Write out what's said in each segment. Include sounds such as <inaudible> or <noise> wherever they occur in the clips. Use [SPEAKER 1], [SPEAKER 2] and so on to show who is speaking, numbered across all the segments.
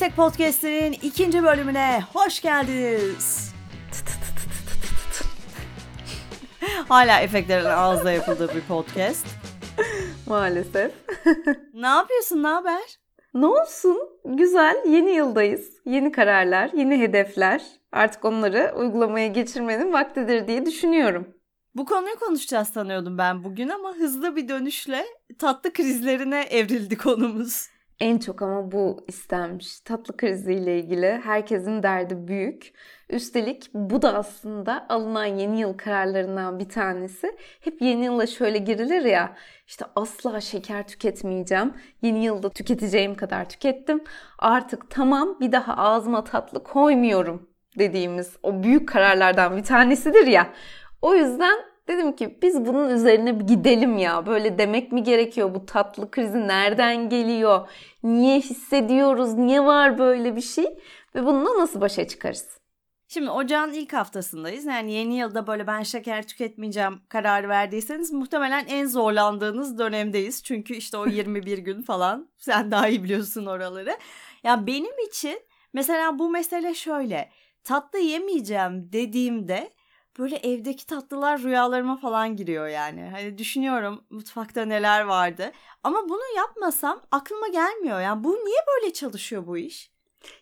[SPEAKER 1] Destek Podcast'in ikinci bölümüne hoş geldiniz. Hala efektlerin ağızda yapıldığı bir podcast.
[SPEAKER 2] Maalesef.
[SPEAKER 1] Ne yapıyorsun, ne haber?
[SPEAKER 2] ne olsun? Güzel. Yeni yıldayız. Yeni kararlar, yeni hedefler. Artık onları uygulamaya geçirmenin vaktidir diye düşünüyorum.
[SPEAKER 1] Bu konuyu konuşacağız sanıyordum ben bugün ama hızlı bir dönüşle tatlı krizlerine evrildi konumuz.
[SPEAKER 2] En çok ama bu istenmiş. Tatlı kriziyle ilgili herkesin derdi büyük. Üstelik bu da aslında alınan yeni yıl kararlarından bir tanesi. Hep yeni yıla şöyle girilir ya. İşte asla şeker tüketmeyeceğim. Yeni yılda tüketeceğim kadar tükettim. Artık tamam bir daha ağzıma tatlı koymuyorum dediğimiz o büyük kararlardan bir tanesidir ya. O yüzden dedim ki biz bunun üzerine bir gidelim ya. Böyle demek mi gerekiyor? Bu tatlı krizi nereden geliyor? Niye hissediyoruz? Niye var böyle bir şey? Ve bununla nasıl başa çıkarız?
[SPEAKER 1] Şimdi ocağın ilk haftasındayız. Yani yeni yılda böyle ben şeker tüketmeyeceğim kararı verdiyseniz muhtemelen en zorlandığınız dönemdeyiz. Çünkü işte o 21 gün falan sen daha iyi biliyorsun oraları. Ya benim için mesela bu mesele şöyle. Tatlı yemeyeceğim dediğimde böyle evdeki tatlılar rüyalarıma falan giriyor yani. Hani düşünüyorum mutfakta neler vardı. Ama bunu yapmasam aklıma gelmiyor. Yani bu niye böyle çalışıyor bu iş?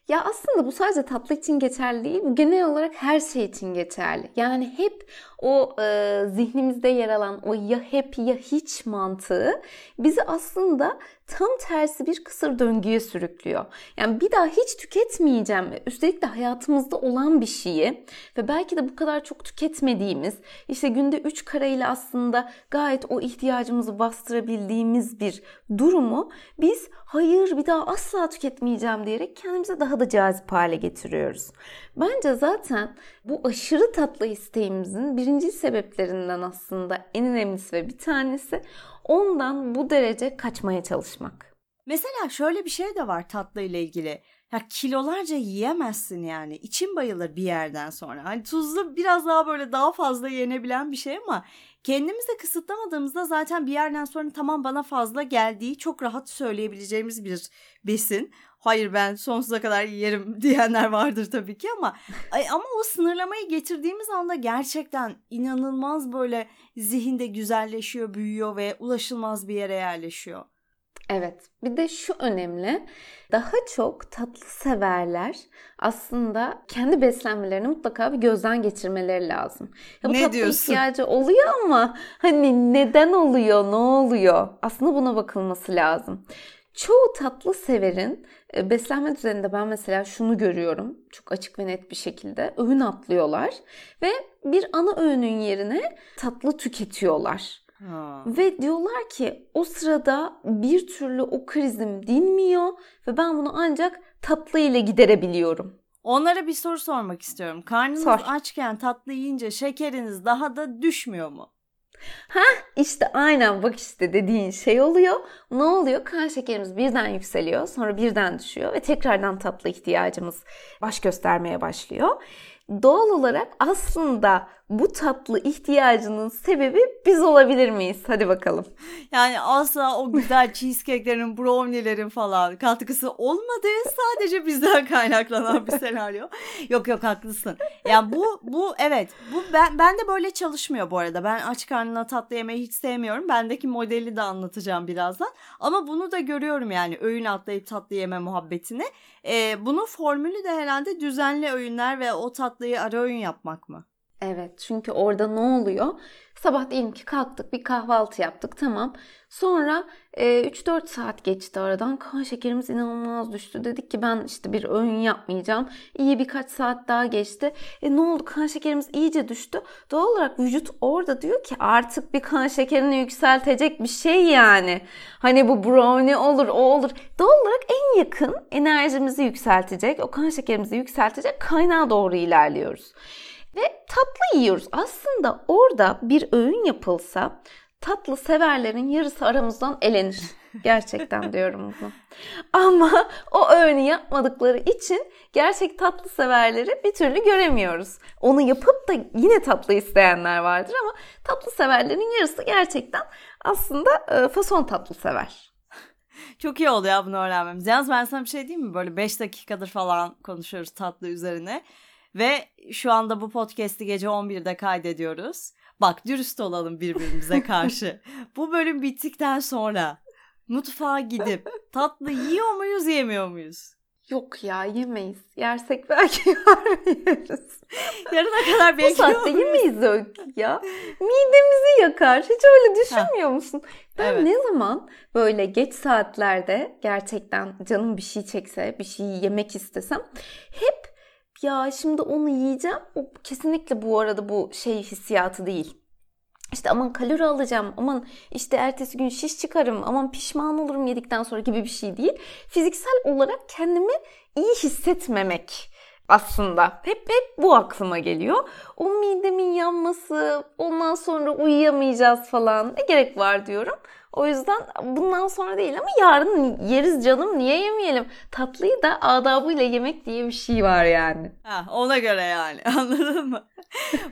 [SPEAKER 2] Ya aslında bu sadece tatlı için geçerli değil, bu genel olarak her şey için geçerli. Yani hep o e, zihnimizde yer alan o ya hep ya hiç mantığı bizi aslında tam tersi bir kısır döngüye sürüklüyor. Yani bir daha hiç tüketmeyeceğim. Üstelik de hayatımızda olan bir şeyi ve belki de bu kadar çok tüketmediğimiz, işte günde 3 kareyle aslında gayet o ihtiyacımızı bastırabildiğimiz bir durumu biz hayır bir daha asla tüketmeyeceğim diyerek kendimize daha da cazip hale getiriyoruz. Bence zaten bu aşırı tatlı isteğimizin birinci sebeplerinden aslında en önemlisi ve bir tanesi ondan bu derece kaçmaya çalışmak.
[SPEAKER 1] Mesela şöyle bir şey de var tatlı ile ilgili. Ya kilolarca yiyemezsin yani. İçin bayılır bir yerden sonra. Hani tuzlu biraz daha böyle daha fazla yenebilen bir şey ama kendimizi kısıtlamadığımızda zaten bir yerden sonra tamam bana fazla geldiği çok rahat söyleyebileceğimiz bir besin. Hayır ben sonsuza kadar yerim <laughs> diyenler vardır tabii ki ama ama o sınırlamayı getirdiğimiz anda gerçekten inanılmaz böyle zihinde güzelleşiyor, büyüyor ve ulaşılmaz bir yere yerleşiyor.
[SPEAKER 2] Evet. Bir de şu önemli. Daha çok tatlı severler aslında kendi beslenmelerini mutlaka bir gözden geçirmeleri lazım. Ya bu
[SPEAKER 1] ne
[SPEAKER 2] tatlı
[SPEAKER 1] diyorsun?
[SPEAKER 2] ihtiyacı oluyor ama hani neden oluyor, ne oluyor? Aslında buna bakılması lazım. Çoğu tatlı severin beslenme düzeninde ben mesela şunu görüyorum çok açık ve net bir şekilde öğün atlıyorlar ve bir ana öğünün yerine tatlı tüketiyorlar.
[SPEAKER 1] Ha.
[SPEAKER 2] Ve diyorlar ki o sırada bir türlü o krizim dinmiyor ve ben bunu ancak tatlı ile giderebiliyorum.
[SPEAKER 1] Onlara bir soru sormak istiyorum. Karnınız
[SPEAKER 2] Sor.
[SPEAKER 1] açken tatlı yiyince şekeriniz daha da düşmüyor mu?
[SPEAKER 2] İşte aynen bak işte dediğin şey oluyor. Ne oluyor? Kan şekerimiz birden yükseliyor, sonra birden düşüyor ve tekrardan tatlı ihtiyacımız baş göstermeye başlıyor. Doğal olarak aslında bu tatlı ihtiyacının sebebi biz olabilir miyiz? Hadi bakalım.
[SPEAKER 1] Yani asla o güzel <laughs> cheesecake'lerin, brownie'lerin falan katkısı olmadığı sadece bizden <laughs> kaynaklanan bir senaryo. yok yok haklısın. Yani bu bu evet bu ben ben de böyle çalışmıyor bu arada. Ben aç karnına tatlı yemeyi hiç sevmiyorum. Bendeki modeli de anlatacağım birazdan. Ama bunu da görüyorum yani öğün atlayıp tatlı yeme muhabbetini. Ee, bunun formülü de herhalde düzenli öğünler ve o tatlıyı ara öğün yapmak mı?
[SPEAKER 2] Evet çünkü orada ne oluyor? Sabah diyelim ki kalktık bir kahvaltı yaptık tamam. Sonra e, 3-4 saat geçti aradan kan şekerimiz inanılmaz düştü. Dedik ki ben işte bir öğün yapmayacağım. İyi birkaç saat daha geçti. E ne oldu kan şekerimiz iyice düştü. Doğal olarak vücut orada diyor ki artık bir kan şekerini yükseltecek bir şey yani. Hani bu brownie olur o olur. Doğal olarak en yakın enerjimizi yükseltecek o kan şekerimizi yükseltecek kaynağa doğru ilerliyoruz. Ve tatlı yiyoruz. Aslında orada bir öğün yapılsa tatlı severlerin yarısı aramızdan elenir. <laughs> Gerçekten diyorum bunu. Ama o öğünü yapmadıkları için gerçek tatlı severleri bir türlü göremiyoruz. Onu yapıp da yine tatlı isteyenler vardır ama tatlı severlerin yarısı gerçekten aslında e, fason tatlı sever. <laughs>
[SPEAKER 1] Çok iyi oldu ya bunu öğrenmemiz. Yalnız ben sana bir şey diyeyim mi? Böyle 5 dakikadır falan konuşuyoruz tatlı üzerine. Ve şu anda bu podcast'i gece 11'de kaydediyoruz. Bak dürüst olalım birbirimize <laughs> karşı. bu bölüm bittikten sonra mutfağa gidip tatlı yiyor muyuz yemiyor muyuz?
[SPEAKER 2] Yok ya yemeyiz. Yersek belki <laughs> yeriz.
[SPEAKER 1] Yarına kadar
[SPEAKER 2] Bu
[SPEAKER 1] bekliyor
[SPEAKER 2] saatte yemeyiz Öykü ya. Midemizi yakar. Hiç öyle düşünmüyor musun? Ben
[SPEAKER 1] Evet.
[SPEAKER 2] ne zaman böyle geç saatlerde gerçekten canım bir şey çekse, bir şey yemek istesem hep ya şimdi onu yiyeceğim. O kesinlikle bu arada bu şey hissiyatı değil. İşte aman kalori alacağım, aman işte ertesi gün şiş çıkarım, aman pişman olurum yedikten sonra gibi bir şey değil. Fiziksel olarak kendimi iyi hissetmemek aslında. Hep hep bu aklıma geliyor. O midemin yanması, ondan sonra uyuyamayacağız falan. Ne gerek var diyorum. O yüzden bundan sonra değil ama yarın yeriz canım niye yemeyelim? Tatlıyı da adabıyla yemek diye bir şey var yani.
[SPEAKER 1] Ha, ona göre yani <laughs> anladın mı?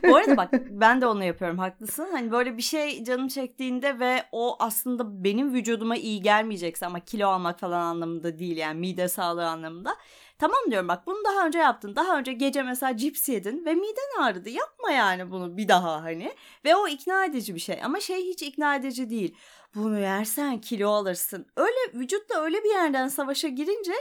[SPEAKER 1] Bu arada bak ben de onu yapıyorum haklısın. Hani böyle bir şey canım çektiğinde ve o aslında benim vücuduma iyi gelmeyecekse ama kilo almak falan anlamında değil yani mide sağlığı anlamında. Tamam diyorum bak bunu daha önce yaptın. Daha önce gece mesela cips yedin ve miden ağrıdı. Yapma yani bunu bir daha hani. Ve o ikna edici bir şey ama şey hiç ikna edici değil. Bunu yersen kilo alırsın. Öyle vücutla öyle bir yerden savaşa girince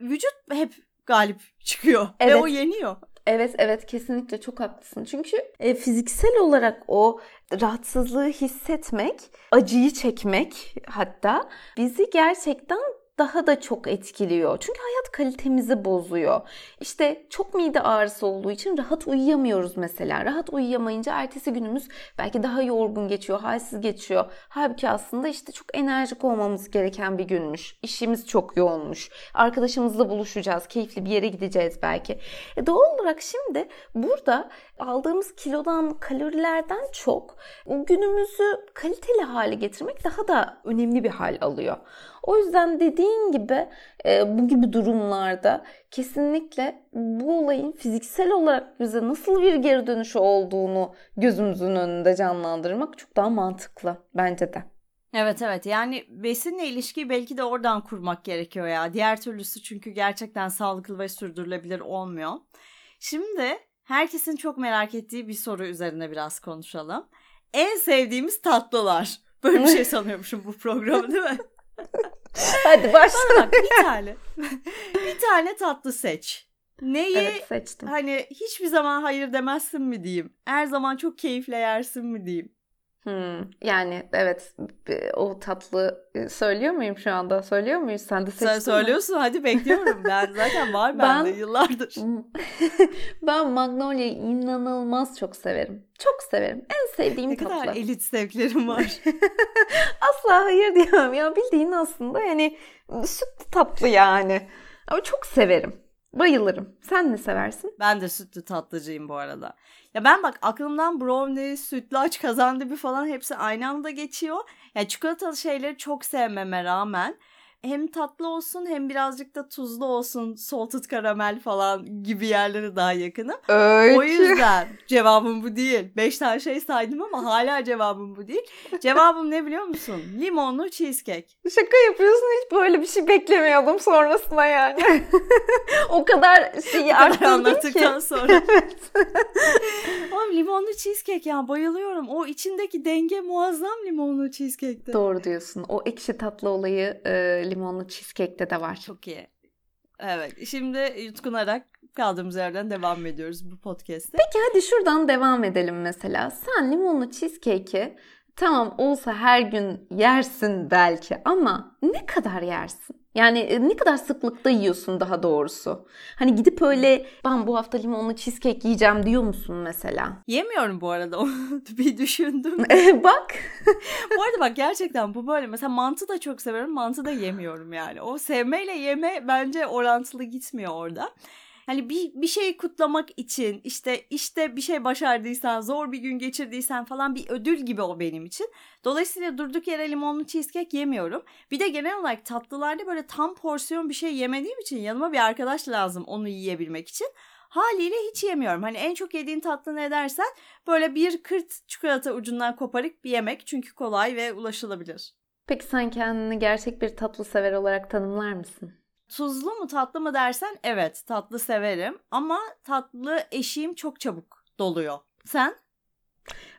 [SPEAKER 1] vücut hep galip çıkıyor <laughs> ve
[SPEAKER 2] Evet.
[SPEAKER 1] o yeniyor.
[SPEAKER 2] Evet evet kesinlikle çok haklısın. Çünkü e, fiziksel olarak o rahatsızlığı hissetmek, acıyı çekmek hatta bizi gerçekten daha da çok etkiliyor. Çünkü hayat kalitemizi bozuyor. İşte çok mide ağrısı olduğu için rahat uyuyamıyoruz mesela. Rahat uyuyamayınca ertesi günümüz belki daha yorgun geçiyor, halsiz geçiyor. Halbuki aslında işte çok enerjik olmamız gereken bir günmüş. İşimiz çok yoğunmuş. Arkadaşımızla buluşacağız, keyifli bir yere gideceğiz belki. E doğal olarak şimdi burada aldığımız kilodan, kalorilerden çok günümüzü kaliteli hale getirmek daha da önemli bir hal alıyor. O yüzden dediğin gibi e, bu gibi durumlarda kesinlikle bu olayın fiziksel olarak bize nasıl bir geri dönüşü olduğunu gözümüzün önünde canlandırmak çok daha mantıklı bence de.
[SPEAKER 1] Evet evet yani besinle ilişkiyi belki de oradan kurmak gerekiyor ya. Diğer türlüsü çünkü gerçekten sağlıklı ve sürdürülebilir olmuyor. Şimdi herkesin çok merak ettiği bir soru üzerine biraz konuşalım. En sevdiğimiz tatlılar. Böyle bir şey <laughs> sanıyormuşum bu programı değil mi? <laughs> <laughs>
[SPEAKER 2] Hadi başla.
[SPEAKER 1] Bak bir tane. <laughs> bir tane tatlı seç. Neyi
[SPEAKER 2] Evet seçtim.
[SPEAKER 1] hani hiçbir zaman hayır demezsin mi diyeyim? Her zaman çok keyifle yersin mi diyeyim?
[SPEAKER 2] Hmm, yani evet o tatlı e, söylüyor muyum şu anda? Söylüyor muyuz? Sen de
[SPEAKER 1] Sen
[SPEAKER 2] seçtin mi?
[SPEAKER 1] söylüyorsun hadi bekliyorum. Ben <laughs> zaten var
[SPEAKER 2] Ben-
[SPEAKER 1] bende yıllardır. <laughs>
[SPEAKER 2] ben Magnolia'yı inanılmaz çok severim. Çok severim. En sevdiğim
[SPEAKER 1] Ne
[SPEAKER 2] tatlı.
[SPEAKER 1] kadar elit zevklerim var. <laughs>
[SPEAKER 2] Asla hayır diyemem ya. Bildiğin aslında yani sütlü tatlı yani. Ama çok severim. Bayılırım. Sen ne seversin?
[SPEAKER 1] ben de sütlü tatlıcıyım bu arada. Ya ben bak aklımdan brownie, sütlaç, kazandibi falan hepsi aynı anda geçiyor. Ya çikolatalı şeyleri çok sevmeme rağmen hem tatlı olsun hem birazcık da tuzlu olsun salted karamel falan gibi yerlere daha yakınım.
[SPEAKER 2] Öyle.
[SPEAKER 1] O yüzden cevabım bu değil. Beş tane şey saydım ama hala cevabım bu değil. Cevabım ne biliyor musun? Limonlu cheesecake.
[SPEAKER 2] Şaka yapıyorsun. Hiç böyle bir şey beklemiyordum sonrasında yani. <laughs> o kadar şeyi arttırdın ki.
[SPEAKER 1] sonra. <laughs> Ama limonlu cheesecake ya bayılıyorum. O içindeki denge muazzam limonlu cheesecake'te.
[SPEAKER 2] Doğru diyorsun. O ekşi tatlı olayı e, limonlu cheesecake'te de var.
[SPEAKER 1] Çok iyi. Evet şimdi yutkunarak kaldığımız yerden devam ediyoruz bu podcast'te.
[SPEAKER 2] Peki hadi şuradan devam edelim mesela. Sen limonlu cheesecake'i tamam olsa her gün yersin belki ama ne kadar yersin? Yani e, ne kadar sıklıkta yiyorsun daha doğrusu? Hani gidip öyle ben bu hafta limonlu cheesecake yiyeceğim diyor musun mesela?
[SPEAKER 1] Yemiyorum bu arada onu <laughs> bir düşündüm. <laughs>
[SPEAKER 2] Bak. <laughs>
[SPEAKER 1] bu arada bak gerçekten bu böyle mesela mantı da çok severim mantı da yemiyorum yani. O sevmeyle yeme bence orantılı gitmiyor orada. Hani bir, bir şeyi kutlamak için işte işte bir şey başardıysan zor bir gün geçirdiysen falan bir ödül gibi o benim için. Dolayısıyla durduk yere limonlu cheesecake yemiyorum. Bir de genel olarak tatlılarda böyle tam porsiyon bir şey yemediğim için yanıma bir arkadaş lazım onu yiyebilmek için. Haliyle hiç yemiyorum. Hani en çok yediğin tatlı ne dersen böyle bir kırt çikolata ucundan koparıp bir yemek çünkü kolay ve ulaşılabilir.
[SPEAKER 2] Peki sen kendini gerçek bir tatlı sever olarak tanımlar mısın?
[SPEAKER 1] Tuzlu mu tatlı mı dersen evet tatlı severim ama tatlı eşiğim çok çabuk doluyor. Sen?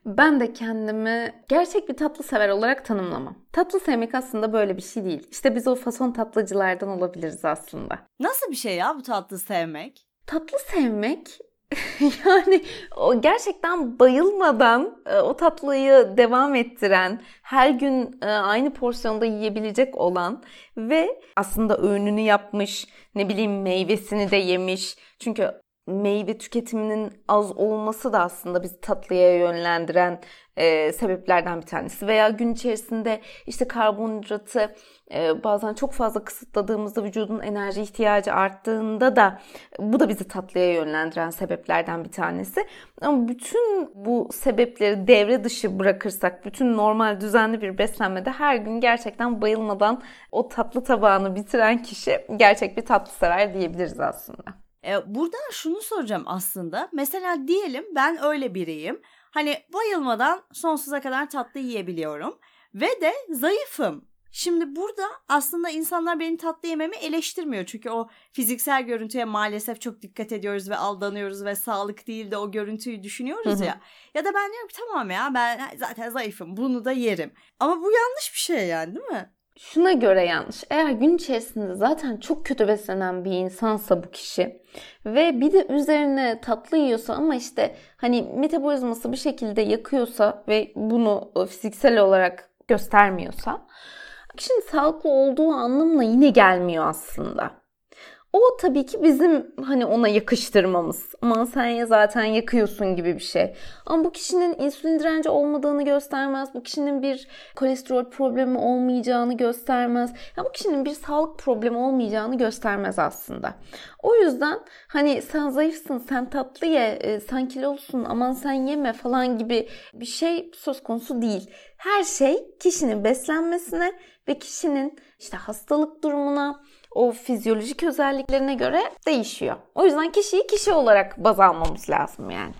[SPEAKER 2] Ben de kendimi gerçek bir tatlı sever olarak tanımlamam. Tatlı sevmek aslında böyle bir şey değil. İşte biz o fason tatlıcılardan olabiliriz aslında.
[SPEAKER 1] Nasıl bir şey ya bu tatlı sevmek?
[SPEAKER 2] Tatlı sevmek <laughs> yani o gerçekten bayılmadan e, o tatlıyı devam ettiren, her gün e, aynı porsiyonda yiyebilecek olan ve aslında öğününü yapmış, ne bileyim meyvesini de yemiş. Çünkü meyve tüketiminin az olması da aslında bizi tatlıya yönlendiren e, sebeplerden bir tanesi. Veya gün içerisinde işte karbonhidratı e, bazen çok fazla kısıtladığımızda vücudun enerji ihtiyacı arttığında da bu da bizi tatlıya yönlendiren sebeplerden bir tanesi. Ama bütün bu sebepleri devre dışı bırakırsak, bütün normal düzenli bir beslenmede her gün gerçekten bayılmadan o tatlı tabağını bitiren kişi gerçek bir tatlı sever diyebiliriz aslında.
[SPEAKER 1] E, buradan şunu soracağım aslında. Mesela diyelim ben öyle biriyim. Hani bayılmadan sonsuza kadar tatlı yiyebiliyorum. Ve de zayıfım. Şimdi burada aslında insanlar benim tatlı yememi eleştirmiyor. Çünkü o fiziksel görüntüye maalesef çok dikkat ediyoruz ve aldanıyoruz ve sağlık değil de o görüntüyü düşünüyoruz ya. Ya da ben diyorum ki tamam ya ben zaten zayıfım bunu da yerim. Ama bu yanlış bir şey yani değil mi?
[SPEAKER 2] Şuna göre yanlış. Eğer gün içerisinde zaten çok kötü beslenen bir insansa bu kişi ve bir de üzerine tatlı yiyorsa ama işte hani metabolizması bir şekilde yakıyorsa ve bunu fiziksel olarak göstermiyorsa kişinin sağlıklı olduğu anlamına yine gelmiyor aslında. O tabii ki bizim hani ona yakıştırmamız. Aman sen ya zaten yakıyorsun gibi bir şey. Ama bu kişinin insülin direnci olmadığını göstermez. Bu kişinin bir kolesterol problemi olmayacağını göstermez. Ya bu kişinin bir sağlık problemi olmayacağını göstermez aslında. O yüzden hani sen zayıfsın, sen tatlı ye, e, sen kilolusun, aman sen yeme falan gibi bir şey söz konusu değil. Her şey kişinin beslenmesine ve kişinin işte hastalık durumuna, o fizyolojik özelliklerine göre değişiyor. O yüzden kişiyi kişi olarak baz almamız lazım yani.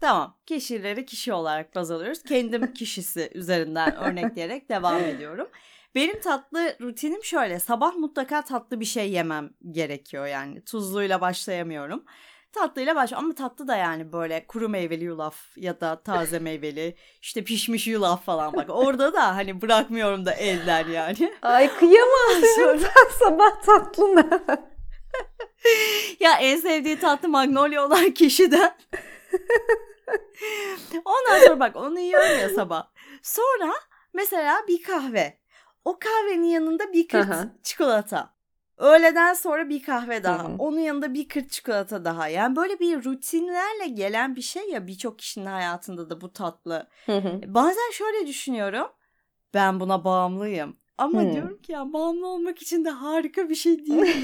[SPEAKER 1] Tamam. Kişileri kişi olarak baz alıyoruz. Kendim <laughs> kişisi üzerinden örnekleyerek devam ediyorum. Benim tatlı rutinim şöyle. Sabah mutlaka tatlı bir şey yemem gerekiyor yani. Tuzluyla başlayamıyorum. Tatlıyla baş ama tatlı da yani böyle kuru meyveli yulaf ya da taze meyveli işte pişmiş yulaf falan bak. Orada da hani bırakmıyorum da elden yani. <laughs>
[SPEAKER 2] Ay kıyamam. <laughs> Sonra sabah tatlı mı?
[SPEAKER 1] ya en sevdiği tatlı magnolia olan kişiden. Ondan sonra bak onu yiyorum ya sabah. Sonra mesela bir kahve. O kahvenin yanında bir kırt çikolata. Öğleden sonra bir kahve daha. Hı-hı. Onun yanında bir kırt çikolata daha. Yani böyle bir rutinlerle gelen bir şey ya birçok kişinin hayatında da bu tatlı. Hı-hı. Bazen şöyle düşünüyorum. Ben buna bağımlıyım. Ama hmm. diyorum ki ya bağımlı olmak için de harika bir şey <laughs> değil mi?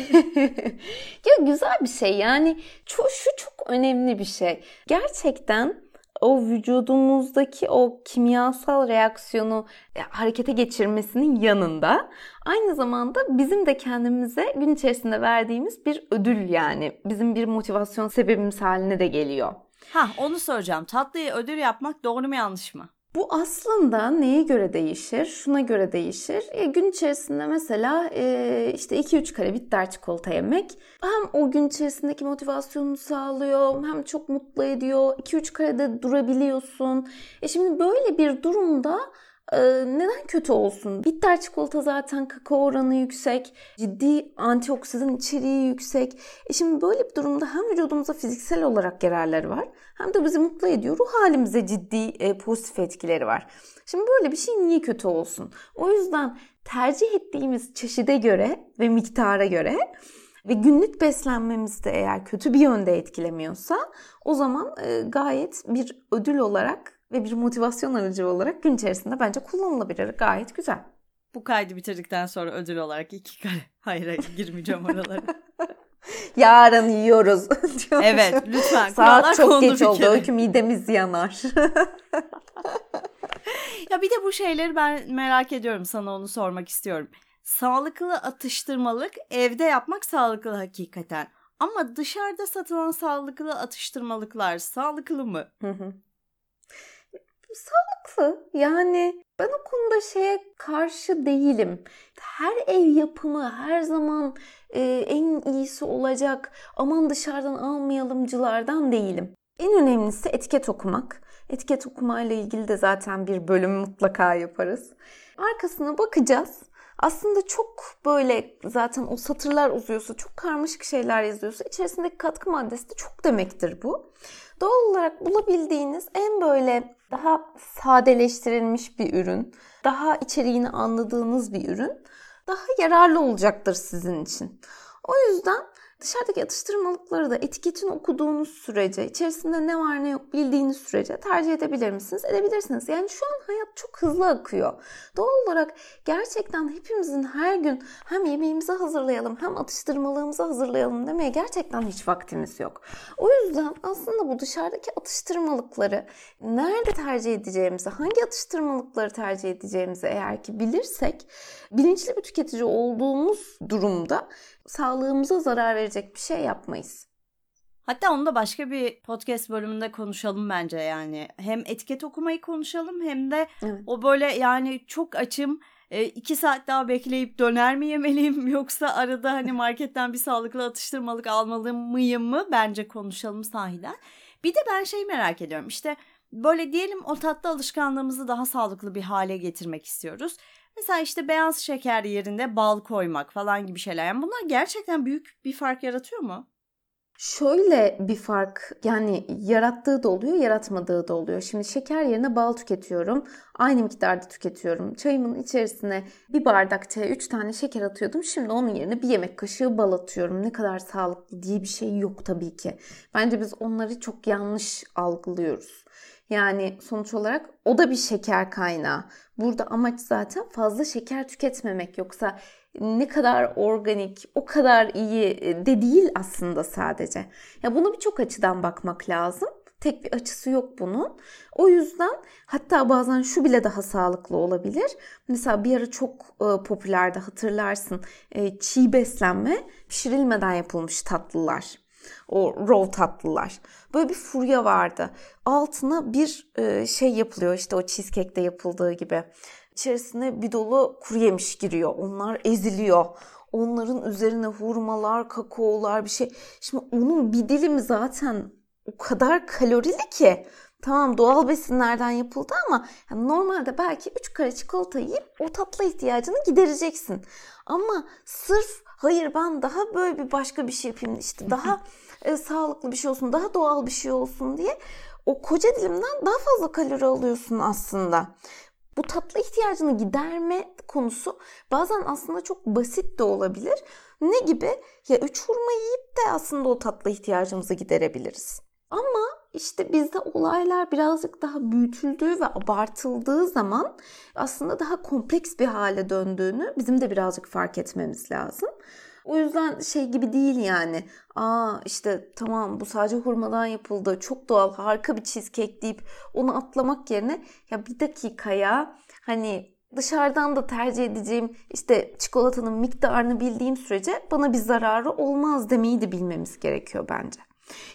[SPEAKER 2] ya güzel bir şey yani şu çok önemli bir şey. Gerçekten o vücudumuzdaki o kimyasal reaksiyonu e, harekete geçirmesinin yanında aynı zamanda bizim de kendimize gün içerisinde verdiğimiz bir ödül yani bizim bir motivasyon sebebimiz haline de geliyor.
[SPEAKER 1] Ha onu soracağım. Tatlıyı ödül yapmak doğru mu yanlış mı?
[SPEAKER 2] Bu aslında neye göre değişir? Şuna göre değişir. E, gün içerisinde mesela e, işte 2-3 kare bitter çikolata yemek hem o gün içerisindeki motivasyonunu sağlıyor hem çok mutlu ediyor. 2-3 karede durabiliyorsun. E şimdi böyle bir durumda ee, neden kötü olsun? Bitter çikolata zaten kakao oranı yüksek, ciddi antioksidan içeriği yüksek. E şimdi böyle bir durumda hem vücudumuza fiziksel olarak yararları var hem de bizi mutlu ediyor. Ruh halimize ciddi e, pozitif etkileri var. Şimdi böyle bir şey niye kötü olsun? O yüzden tercih ettiğimiz çeşide göre ve miktara göre ve günlük beslenmemizde eğer kötü bir yönde etkilemiyorsa o zaman e, gayet bir ödül olarak ve bir motivasyon aracı olarak gün içerisinde bence kullanılabilir. Gayet güzel.
[SPEAKER 1] Bu kaydı bitirdikten sonra ödül olarak iki kare. <laughs> Hayır hayır girmeyeceğim oralara. <laughs>
[SPEAKER 2] Yarın yiyoruz. <laughs>
[SPEAKER 1] evet lütfen.
[SPEAKER 2] Saat çok geç oldu. Öykü midemiz yanar.
[SPEAKER 1] ya bir de bu şeyleri ben merak ediyorum. Sana onu sormak istiyorum. Sağlıklı atıştırmalık evde yapmak sağlıklı hakikaten. Ama dışarıda satılan sağlıklı atıştırmalıklar sağlıklı mı?
[SPEAKER 2] Hı hı sağlıklı. Yani Ben o konuda şeye karşı değilim. Her ev yapımı her zaman e, en iyisi olacak. Aman dışarıdan almayalımcılardan değilim. En önemlisi etiket okumak. Etiket okumayla ilgili de zaten bir bölüm mutlaka yaparız. Arkasına bakacağız. Aslında çok böyle zaten o satırlar uzuyorsa, çok karmaşık şeyler yazıyorsa içerisindeki katkı maddesi de çok demektir bu. Doğal olarak bulabildiğiniz en böyle daha sadeleştirilmiş bir ürün, daha içeriğini anladığınız bir ürün daha yararlı olacaktır sizin için. O yüzden Dışarıdaki atıştırmalıkları da etiketini okuduğunuz sürece, içerisinde ne var ne yok bildiğiniz sürece tercih edebilir misiniz? Edebilirsiniz. Yani şu an hayat çok hızlı akıyor. Doğal olarak gerçekten hepimizin her gün hem yemeğimizi hazırlayalım hem atıştırmalığımızı hazırlayalım demeye gerçekten hiç vaktimiz yok. O yüzden aslında bu dışarıdaki atıştırmalıkları nerede tercih edeceğimizi, hangi atıştırmalıkları tercih edeceğimizi eğer ki bilirsek bilinçli bir tüketici olduğumuz durumda sağlığımıza zarar verecek bir şey yapmayız.
[SPEAKER 1] Hatta onu da başka bir podcast bölümünde konuşalım bence yani. Hem etiket okumayı konuşalım hem de evet. o böyle yani çok açım e, iki saat daha bekleyip döner mi yemeliyim <laughs> yoksa arada hani marketten bir sağlıklı atıştırmalık almalı mıyım mı bence konuşalım sahiden. Bir de ben şey merak ediyorum işte böyle diyelim o tatlı alışkanlığımızı daha sağlıklı bir hale getirmek istiyoruz. Mesela işte beyaz şeker yerine bal koymak falan gibi şeyler. Yani bunlar gerçekten büyük bir fark yaratıyor mu?
[SPEAKER 2] Şöyle bir fark yani yarattığı da oluyor, yaratmadığı da oluyor. Şimdi şeker yerine bal tüketiyorum. Aynı miktarda tüketiyorum. Çayımın içerisine bir bardak çaya 3 tane şeker atıyordum. Şimdi onun yerine bir yemek kaşığı bal atıyorum. Ne kadar sağlıklı diye bir şey yok tabii ki. Bence biz onları çok yanlış algılıyoruz. Yani sonuç olarak o da bir şeker kaynağı. Burada amaç zaten fazla şeker tüketmemek yoksa ne kadar organik, o kadar iyi e, de değil aslında sadece. Ya bunu birçok açıdan bakmak lazım. Tek bir açısı yok bunun. O yüzden hatta bazen şu bile daha sağlıklı olabilir. Mesela bir ara çok e, popülerdi hatırlarsın. E, çiğ beslenme pişirilmeden yapılmış tatlılar. O raw tatlılar. Böyle bir furya vardı. Altına bir e, şey yapılıyor işte o cheesecake'de yapıldığı gibi. İçerisine bir dolu kuru yemiş giriyor. Onlar eziliyor. Onların üzerine hurmalar, kakaolar bir şey. Şimdi onun bir dilimi zaten o kadar kalorili ki. Tamam doğal besinlerden yapıldı ama yani normalde belki 3 kare çikolata yiyip o tatlı ihtiyacını gidereceksin. Ama sırf hayır ben daha böyle bir başka bir şey yapayım işte daha e, sağlıklı bir şey olsun, daha doğal bir şey olsun diye o koca dilimden daha fazla kalori alıyorsun aslında. Bu tatlı ihtiyacını giderme konusu bazen aslında çok basit de olabilir. Ne gibi? Ya üç hurma yiyip de aslında o tatlı ihtiyacımızı giderebiliriz. Ama işte bizde olaylar birazcık daha büyütüldüğü ve abartıldığı zaman aslında daha kompleks bir hale döndüğünü bizim de birazcık fark etmemiz lazım. O yüzden şey gibi değil yani. Aa işte tamam bu sadece hurmadan yapıldı. Çok doğal harika bir cheesecake deyip onu atlamak yerine ya bir dakikaya hani dışarıdan da tercih edeceğim işte çikolatanın miktarını bildiğim sürece bana bir zararı olmaz demeyi de bilmemiz gerekiyor bence.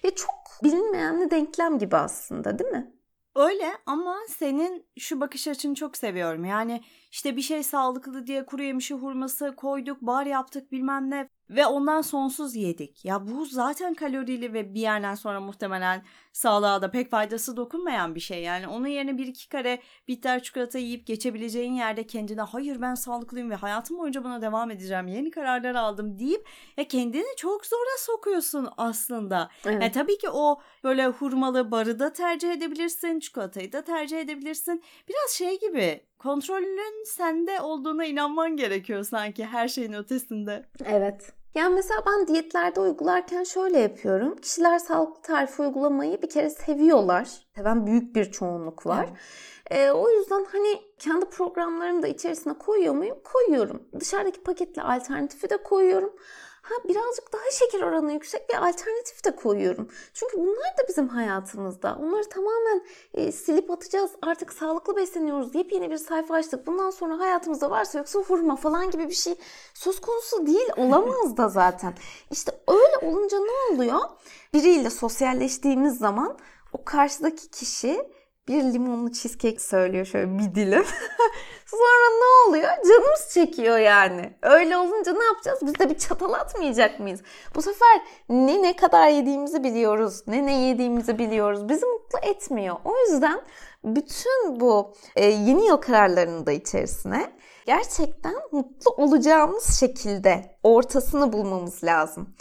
[SPEAKER 2] Ya çok bilinmeyenli denklem gibi aslında değil mi?
[SPEAKER 1] Öyle ama senin şu bakış açını çok seviyorum. Yani işte bir şey sağlıklı diye kuru yemişi hurması koyduk, bar yaptık bilmem ne ve ondan sonsuz yedik. Ya bu zaten kalorili ve bir yerden sonra muhtemelen sağlığa da pek faydası dokunmayan bir şey. Yani onun yerine bir iki kare bitter çikolata yiyip geçebileceğin yerde kendine hayır ben sağlıklıyım ve hayatım boyunca buna devam edeceğim. Yeni kararlar aldım deyip ya kendini çok zora sokuyorsun aslında. Evet. Yani tabii ki o böyle hurmalı barı da tercih edebilirsin, çikolatayı da tercih edebilirsin. Biraz şey gibi kontrolün sende olduğuna inanman gerekiyor sanki her şeyin ötesinde.
[SPEAKER 2] Evet. Yani mesela ben diyetlerde uygularken şöyle yapıyorum. Kişiler sağlıklı tarifi uygulamayı bir kere seviyorlar. Seven büyük bir çoğunluk var. Evet. E, o yüzden hani kendi programlarımı da içerisine koyuyor muyum? Koyuyorum. Dışarıdaki paketle alternatifi de koyuyorum. Ha birazcık daha şeker oranı yüksek bir alternatif de koyuyorum. Çünkü bunlar da bizim hayatımızda. Onları tamamen e, silip atacağız. Artık sağlıklı besleniyoruz deyip yeni bir sayfa açtık. Bundan sonra hayatımızda varsa yoksa hurma falan gibi bir şey söz konusu değil. Olamaz da zaten. İşte öyle olunca ne oluyor? Biriyle sosyalleştiğimiz zaman o karşıdaki kişi bir limonlu cheesecake söylüyor şöyle bir dilim. <laughs> Sonra ne oluyor? Canımız çekiyor yani. Öyle olunca ne yapacağız? Biz de bir çatal atmayacak mıyız? Bu sefer ne ne kadar yediğimizi biliyoruz. Ne ne yediğimizi biliyoruz. Bizi mutlu etmiyor. O yüzden bütün bu e, yeni yıl kararlarının da içerisine gerçekten mutlu olacağımız şekilde ortasını bulmamız lazım.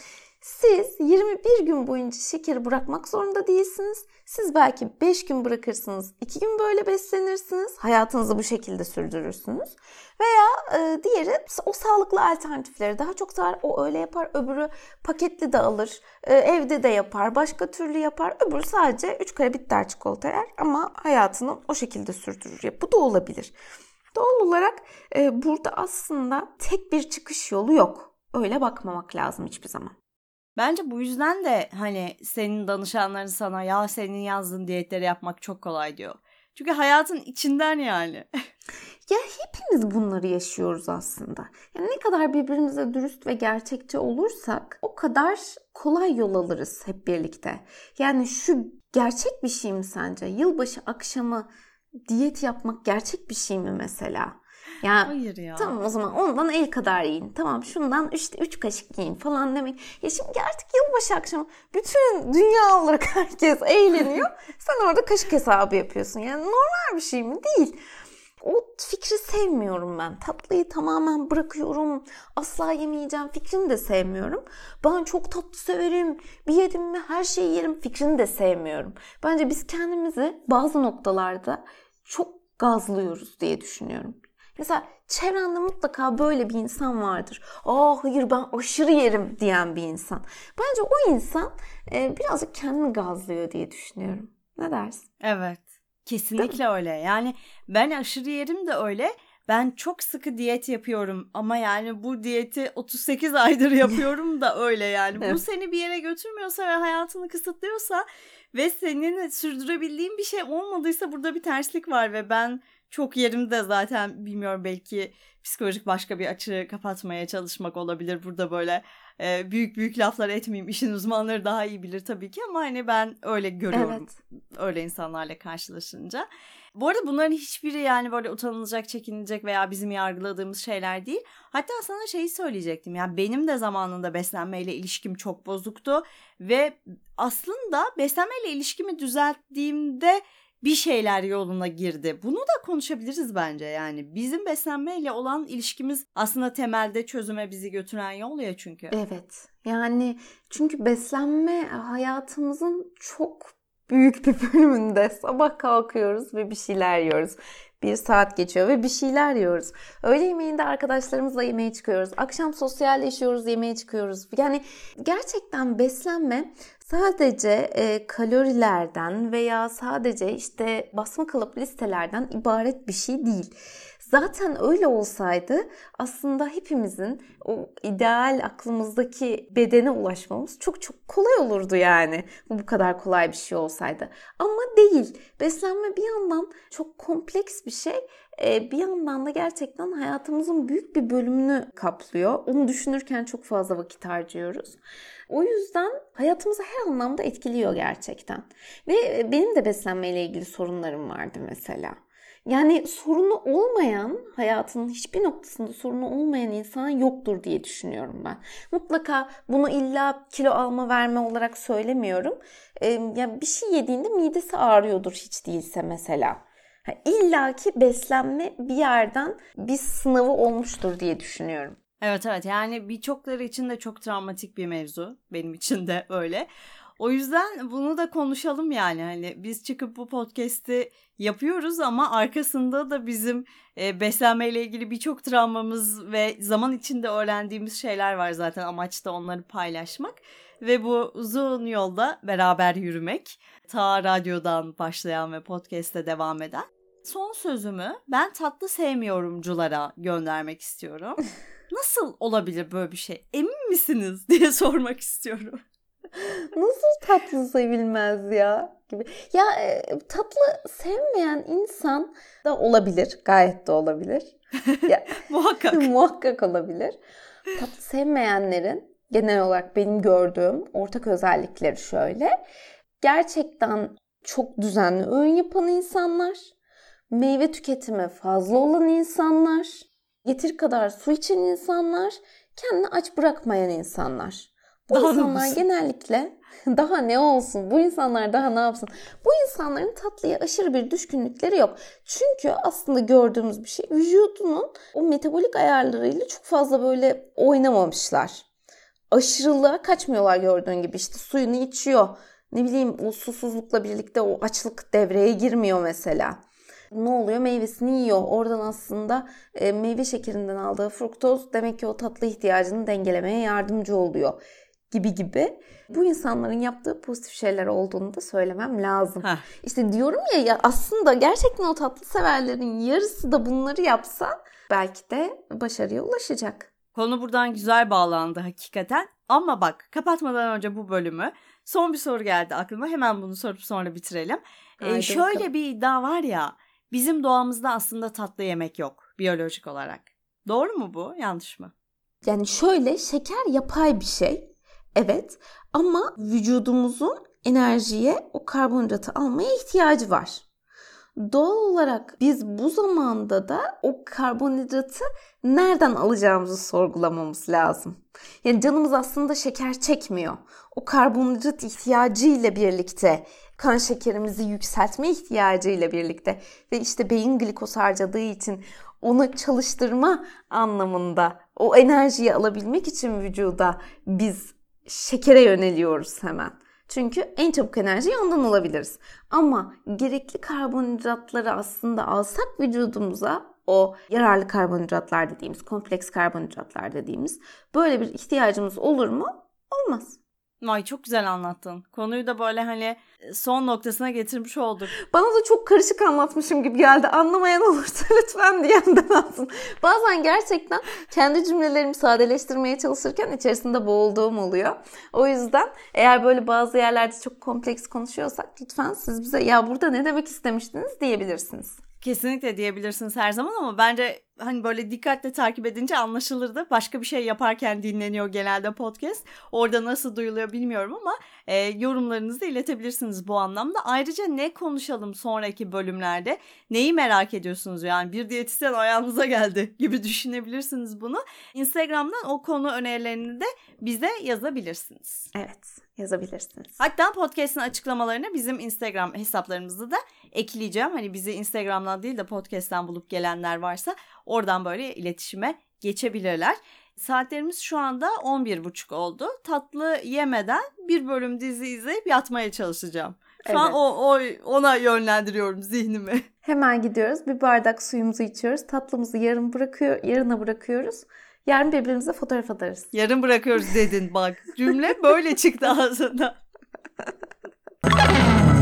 [SPEAKER 2] Siz 21 gün boyunca şekeri bırakmak zorunda değilsiniz. Siz belki 5 gün bırakırsınız, 2 gün böyle beslenirsiniz. Hayatınızı bu şekilde sürdürürsünüz. Veya e, diğeri o sağlıklı alternatifleri daha çok sever. O öyle yapar, öbürü paketli de alır, e, evde de yapar, başka türlü yapar. Öbürü sadece 3 kare bitter çikolata yer ama hayatını o şekilde sürdürür. Ya, bu da olabilir. Doğal olarak e, burada aslında tek bir çıkış yolu yok. Öyle bakmamak lazım hiçbir zaman.
[SPEAKER 1] Bence bu yüzden de hani senin danışanların sana ya senin yazdığın diyetleri yapmak çok kolay diyor. Çünkü hayatın içinden yani. <laughs>
[SPEAKER 2] ya hepimiz bunları yaşıyoruz aslında. Yani ne kadar birbirimize dürüst ve gerçekçi olursak o kadar kolay yol alırız hep birlikte. Yani şu gerçek bir şey mi sence? Yılbaşı akşamı diyet yapmak gerçek bir şey mi mesela?
[SPEAKER 1] Ya, Hayır ya.
[SPEAKER 2] Tamam o zaman ondan el kadar yiyin. Tamam şundan işte üç kaşık yiyin falan demek. Ya şimdi artık yılbaşı akşamı bütün dünya olarak <laughs> herkes eğleniyor. <laughs> Sen orada kaşık hesabı yapıyorsun. Yani normal bir şey mi? Değil. O fikri sevmiyorum ben. Tatlıyı tamamen bırakıyorum. Asla yemeyeceğim fikrini de sevmiyorum. Ben çok tatlı severim. Bir yedim mi her şeyi yerim fikrini de sevmiyorum. Bence biz kendimizi bazı noktalarda çok gazlıyoruz diye düşünüyorum. Mesela çevrende mutlaka böyle bir insan vardır. Aa hayır ben aşırı yerim diyen bir insan. Bence o insan e, birazcık kendini gazlıyor diye düşünüyorum. Ne dersin?
[SPEAKER 1] Evet. Kesinlikle öyle. Yani ben aşırı yerim de öyle. Ben çok sıkı diyet yapıyorum ama yani bu diyeti 38 aydır yapıyorum da öyle yani. evet. Bu seni bir yere götürmüyorsa ve hayatını kısıtlıyorsa ve senin sürdürebildiğin bir şey olmadıysa burada bir terslik var ve ben çok yerimde zaten bilmiyorum belki psikolojik başka bir açı kapatmaya çalışmak olabilir burada böyle e, büyük büyük laflar etmeyeyim işin uzmanları daha iyi bilir tabii ki ama hani ben öyle görüyorum evet. öyle insanlarla karşılaşınca. Bu arada bunların hiçbiri yani böyle utanılacak, çekinilecek veya bizim yargıladığımız şeyler değil. Hatta sana şeyi söyleyecektim. Yani benim de zamanında beslenmeyle ilişkim çok bozuktu ve aslında beslenmeyle ilişkimi düzelttiğimde bir şeyler yoluna girdi. Bunu da konuşabiliriz bence yani. Bizim beslenmeyle olan ilişkimiz aslında temelde çözüme bizi götüren yol ya çünkü.
[SPEAKER 2] Evet. Yani çünkü beslenme hayatımızın çok büyük bir bölümünde sabah kalkıyoruz ve bir şeyler yiyoruz. Bir saat geçiyor ve bir şeyler yiyoruz. Öğle yemeğinde arkadaşlarımızla yemeğe çıkıyoruz. Akşam sosyalleşiyoruz, yemeğe çıkıyoruz. Yani gerçekten beslenme sadece e, kalorilerden veya sadece işte basma kalıp listelerden ibaret bir şey değil. Zaten öyle olsaydı aslında hepimizin o ideal aklımızdaki bedene ulaşmamız çok çok kolay olurdu yani. Bu kadar kolay bir şey olsaydı. Ama değil. Beslenme bir yandan çok kompleks bir şey. Ee, bir yandan da gerçekten hayatımızın büyük bir bölümünü kaplıyor. Onu düşünürken çok fazla vakit harcıyoruz. O yüzden hayatımızı her anlamda etkiliyor gerçekten. Ve benim de beslenmeyle ilgili sorunlarım vardı mesela. Yani sorunu olmayan, hayatının hiçbir noktasında sorunu olmayan insan yoktur diye düşünüyorum ben. Mutlaka bunu illa kilo alma verme olarak söylemiyorum. Ee, yani bir şey yediğinde midesi ağrıyordur hiç değilse mesela. İlla ki beslenme bir yerden bir sınavı olmuştur diye düşünüyorum.
[SPEAKER 1] Evet evet yani birçokları için de çok travmatik bir mevzu. Benim için de öyle. O yüzden bunu da konuşalım yani hani biz çıkıp bu podcast'i yapıyoruz ama arkasında da bizim e, beslenmeyle ilgili birçok travmamız ve zaman içinde öğrendiğimiz şeyler var zaten amaç da onları paylaşmak ve bu uzun yolda beraber yürümek ta radyodan başlayan ve podcast'te devam eden. Son sözümü ben tatlı sevmiyorumculara göndermek istiyorum. <laughs> Nasıl olabilir böyle bir şey? Emin misiniz <laughs> diye sormak istiyorum.
[SPEAKER 2] Nasıl tatlı sevilmez ya gibi. Ya e, tatlı sevmeyen insan da olabilir. Gayet de olabilir.
[SPEAKER 1] Ya, <laughs> muhakkak. <laughs>
[SPEAKER 2] muhakkak olabilir. Tatlı sevmeyenlerin genel olarak benim gördüğüm ortak özellikleri şöyle. Gerçekten çok düzenli öğün yapan insanlar, meyve tüketimi fazla olan insanlar, yeter kadar su içen insanlar, kendini aç bırakmayan insanlar. Bu
[SPEAKER 1] Daha
[SPEAKER 2] insanlar
[SPEAKER 1] olsun.
[SPEAKER 2] genellikle <laughs> daha ne olsun? Bu insanlar daha ne yapsın? Bu insanların tatlıya aşırı bir düşkünlükleri yok. Çünkü aslında gördüğümüz bir şey vücudunun o metabolik ayarlarıyla çok fazla böyle oynamamışlar. Aşırılığa kaçmıyorlar gördüğün gibi. İşte suyunu içiyor. Ne bileyim o susuzlukla birlikte o açlık devreye girmiyor mesela. Ne oluyor? Meyvesini yiyor. Oradan aslında e, meyve şekerinden aldığı fruktoz demek ki o tatlı ihtiyacını dengelemeye yardımcı oluyor gibi gibi. Bu insanların yaptığı pozitif şeyler olduğunu da söylemem lazım.
[SPEAKER 1] Heh.
[SPEAKER 2] İşte diyorum ya, ya aslında gerçekten o tatlı severlerin yarısı da bunları yapsa belki de başarıya ulaşacak.
[SPEAKER 1] Konu buradan güzel bağlandı hakikaten. Ama bak kapatmadan önce bu bölümü son bir soru geldi aklıma. Hemen bunu sorup sonra bitirelim. Ee, şöyle
[SPEAKER 2] bakalım.
[SPEAKER 1] bir iddia var ya bizim doğamızda aslında tatlı yemek yok biyolojik olarak. Doğru mu bu? Yanlış mı?
[SPEAKER 2] Yani şöyle şeker yapay bir şey. Evet ama vücudumuzun enerjiye o karbonhidratı almaya ihtiyacı var. Doğal olarak biz bu zamanda da o karbonhidratı nereden alacağımızı sorgulamamız lazım. Yani canımız aslında şeker çekmiyor. O karbonhidrat ihtiyacı ile birlikte kan şekerimizi yükseltme ihtiyacı ile birlikte ve işte beyin glikoz harcadığı için onu çalıştırma anlamında o enerjiyi alabilmek için vücuda biz şekere yöneliyoruz hemen. Çünkü en çabuk enerjiyi ondan alabiliriz. Ama gerekli karbonhidratları aslında alsak vücudumuza o yararlı karbonhidratlar dediğimiz, kompleks karbonhidratlar dediğimiz böyle bir ihtiyacımız olur mu? Olmaz.
[SPEAKER 1] Ay çok güzel anlattın. Konuyu da böyle hani son noktasına getirmiş olduk.
[SPEAKER 2] Bana da çok karışık anlatmışım gibi geldi. Anlamayan olursa <laughs> lütfen diyenden alsın. Bazen gerçekten kendi cümlelerimi sadeleştirmeye çalışırken içerisinde boğulduğum oluyor. O yüzden eğer böyle bazı yerlerde çok kompleks konuşuyorsak lütfen siz bize ya burada ne demek istemiştiniz diyebilirsiniz.
[SPEAKER 1] Kesinlikle diyebilirsiniz her zaman ama bence hani böyle dikkatle takip edince anlaşılırdı. Başka bir şey yaparken dinleniyor genelde podcast. Orada nasıl duyuluyor bilmiyorum ama e, yorumlarınızı da iletebilirsiniz bu anlamda. Ayrıca ne konuşalım sonraki bölümlerde? Neyi merak ediyorsunuz yani? Bir diyetisyen ayağınıza geldi <laughs> gibi düşünebilirsiniz bunu. Instagram'dan o konu önerilerini de bize yazabilirsiniz.
[SPEAKER 2] Evet yazabilirsiniz.
[SPEAKER 1] Hatta podcast'in açıklamalarını bizim Instagram hesaplarımızda da ekleyeceğim. Hani bizi Instagram'dan değil de podcast'ten bulup gelenler varsa oradan böyle iletişime geçebilirler. Saatlerimiz şu anda 11.30 oldu. Tatlı yemeden bir bölüm dizi izleyip yatmaya çalışacağım. Şu an
[SPEAKER 2] Evet.
[SPEAKER 1] o, o ona yönlendiriyorum zihnimi. <laughs>
[SPEAKER 2] Hemen gidiyoruz. Bir bardak suyumuzu içiyoruz. Tatlımızı yarım bırakıyor, yarına bırakıyoruz. Yarın birbirimize fotoğraf atarız.
[SPEAKER 1] Yarın bırakıyoruz dedin bak. Cümle böyle çıktı <laughs> ağzından. <laughs>